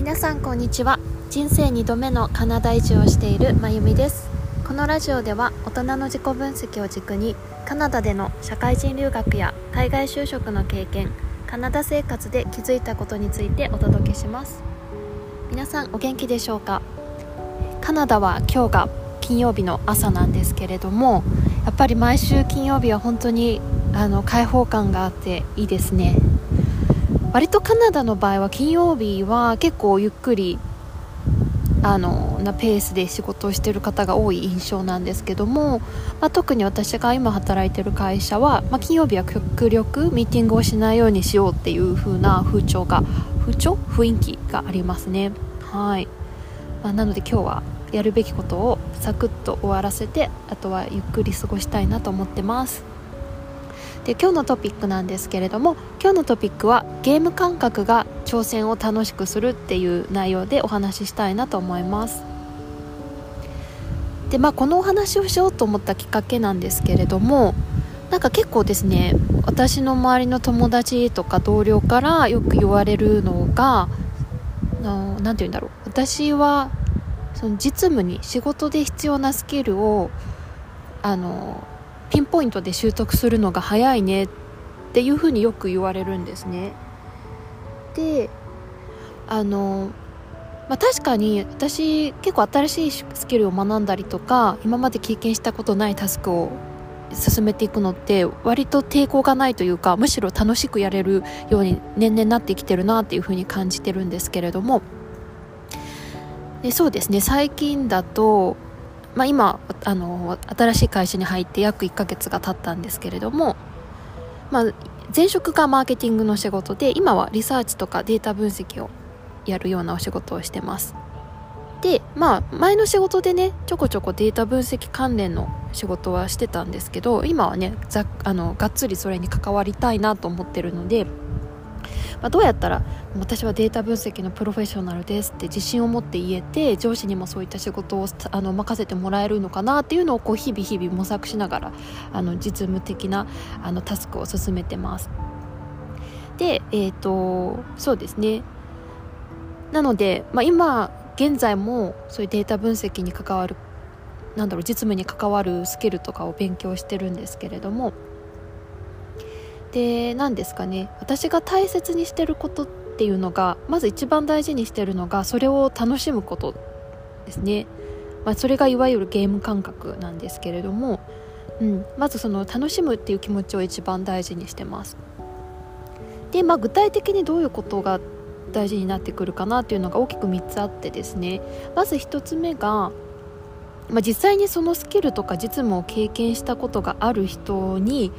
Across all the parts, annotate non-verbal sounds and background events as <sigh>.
皆さんこんにちは。人生2度目のカナダ移住をしているまゆみです。このラジオでは大人の自己分析を軸にカナダでの社会人留学や海外就職の経験カナダ生活で気づいたことについてお届けします。皆さんお元気でしょうか？カナダは今日が金曜日の朝なんですけれどもやっぱり毎週金曜日は本当にあの開放感があっていいですね。割とカナダの場合は金曜日は結構ゆっくりあのなペースで仕事をしている方が多い印象なんですけども、まあ、特に私が今働いている会社は、まあ、金曜日は極力ミーティングをしないようにしようっていう風な風潮が風潮？雰囲気がありますね。はい、まあ、なので今日はやるべきことをサクッと終わらせてあとはゆっくり過ごしたいなと思ってます。で今日のトピックなんですけれども今日のトピックはゲーム感覚が挑戦を楽しくするっていう内容でお話ししたいなと思います。でまあこのお話をしようと思ったきっかけなんですけれどもなんか結構ですね私の周りの友達とか同僚からよく言われるのが何て言うんだろう。私はその実務に仕事で必要なスキルをあのピンポイントで習得するのが早いねっていうふうによく言われるんですね。であの、まあ、確かに私結構新しいスキルを学んだりとか今まで経験したことないタスクを進めていくのって割と抵抗がないというかむしろ楽しくやれるように年々なってきてるなっていうふうに感じてるんですけれどもでそうですね最近だとまあ、今あの新しい会社に入って約1ヶ月が経ったんですけれども、まあ、前職がマーケティングの仕事で今はリサーチとかデータ分析をやるようなお仕事をしてます。でまあ前の仕事でねちょこちょこデータ分析関連の仕事はしてたんですけど今はねざあのがっつりそれに関わりたいなと思ってるのでまあ、どうやったら私はデータ分析のプロフェッショナルですって自信を持って言えて上司にもそういった仕事をあの任せてもらえるのかなっていうのをこう日々日々模索しながらあの実務的なあのタスクを進めてます。でえっ、ー、とそうですね。なので、まあ、今現在もそういうデータ分析に関わるなんだろう実務に関わるスキルとかを勉強してるんですけれどもで何ですかね。私が大切にしてることっていうのがまず一番大事にしてるのがそれを楽しむことですね、まあ、それがいわゆるゲーム感覚なんですけれども、うん、まずその楽しむっていう気持ちを一番大事にしてます。で、まあ、具体的にどういうことが大事になってくるかなっていうのが大きく3つあってですね。まず1つ目がまあ、実際にそのスキルとか実務を経験したことがある人に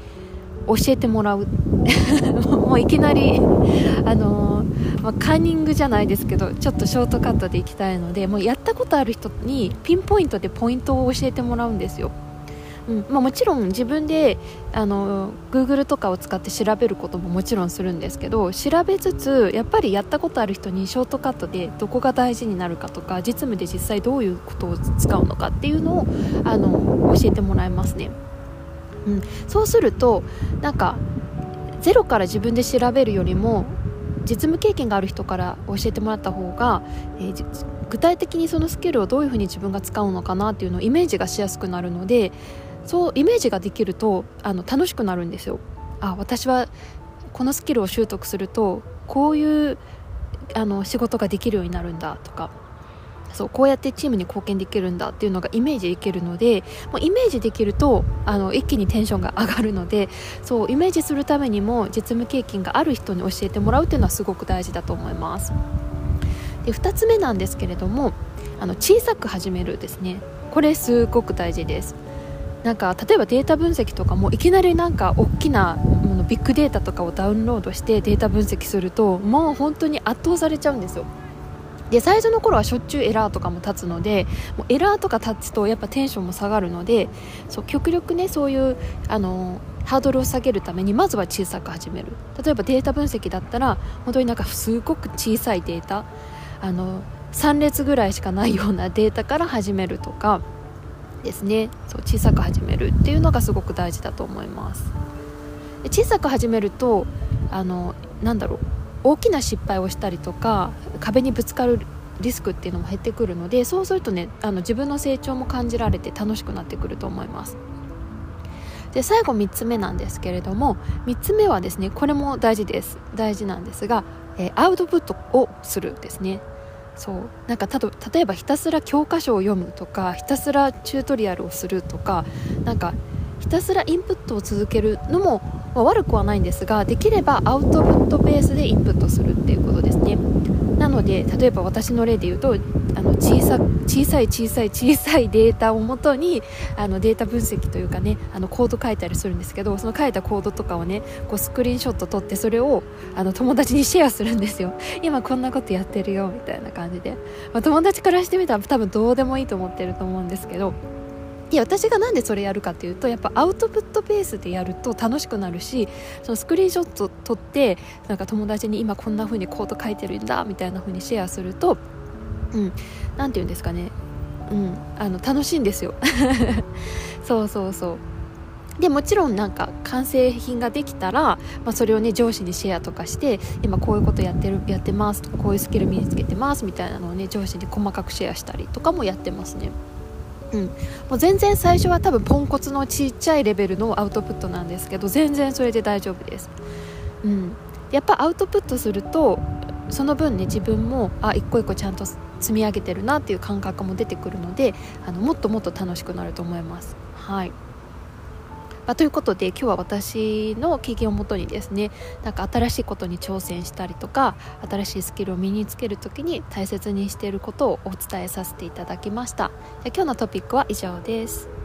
教えてもらう <laughs> もういきなりあのー、まあ、カンニングじゃないですけどちょっとショートカットでいきたいのでもうやったことある人にピンポイントでポイントを教えてもらうんですようんまあ、もちろん自分であの Google とかを使って調べることももちろんするんですけど調べつつやっぱりやったことある人にショートカットでどこが大事になるかとか実務で実際どういうことを使うのかっていうのをあの教えてもらいますね。うん、そうするとなんかゼロから自分で調べるよりも実務経験がある人から教えてもらった方が、えー、具体的にそのスキルをどういうふうに自分が使うのかなっていうのをイメージがしやすくなるのでそうイメージができるとあの楽しくなるんですよ。あ私はこのスキルを習得するとこういうあの仕事ができるようになるんだとかそうこうやってチームに貢献できるんだっていうのがイメージできるのでもうイメージできるとあの一気にテンションが上がるのでそうイメージするためにも実務経験がある人に教えてもらうっていうのはすごく大事だと思います。で2つ目なんですけれどもあの小さく始めるですね。これすごく大事です。なんか例えばデータ分析とかもいきなりなんか大きなものビッグデータとかをダウンロードしてデータ分析するともう本当に圧倒されちゃうんですよ。で最初の頃はしょっちゅうエラーとかも立つのでもうエラーとか立つとやっぱテンションも下がるのでそう極力ねそういうあのハードルを下げるためにまずは小さく始める。例えばデータ分析だったら本当になんかすごく小さいデータあの3列ぐらいしかないようなデータから始めるとかですね。そう小さく始めるっていうのがすごく大事だと思います。小さく始めるとあのなんだろう。大きな失敗をしたりとか壁にぶつかるリスクっていうのも減ってくるのでそうするとねあの自分の成長も感じられて楽しくなってくると思います。で最後3つ目なんですけれども3つ目はですねこれも大事です。大事なんですが、えー、アウトプットをするですね。そう。なんかたと例えばひたすら教科書を読むとかひたすらチュートリアルをするとかなんかひたすらインプットを続けるのも、まあ、悪くはないんですができればアウトプットベースでインプットするっていうことですね。なので例えば私の例で言うとあの小さ小さい小さい小さいデータをもとにあのデータ分析というかねあのコード書いたりするんですけどその書いたコードとかをねこうスクリーンショット撮ってそれをあの友達にシェアするんですよ。<laughs> 今こんなことやってるよみたいな感じで、まあ、友達からしてみたら多分どうでもいいと思ってると思うんですけどいや私がなんでそれやるかっていうとやっぱアウトプットベースでやると楽しくなるしそのスクリーンショット撮ってなんか友達に今こんな風にコード書いてるんだみたいな風にシェアするとうん何て言うんですかね。うんあの楽しいんですよ。<laughs> そうそうそう。でもちろんなんか完成品ができたら、まあ、それをね上司にシェアとかして今こういうことやってるやってますとかこういうスキル身につけてますみたいなのをね上司に細かくシェアしたりとかもやってますね。うん、もう全然最初は多分ポンコツのちっちゃいレベルのアウトプットなんですけど全然それで大丈夫です、うん、やっぱアウトプットするとその分ね自分もあ一個一個ちゃんと積み上げてるなっていう感覚も出てくるのであのもっともっと楽しくなると思います。はい。まあ、ということで今日は私の経験をもとにですねなんか新しいことに挑戦したりとか新しいスキルを身につける時に大切にしていることをお伝えさせていただきました。今日のトピックは以上です。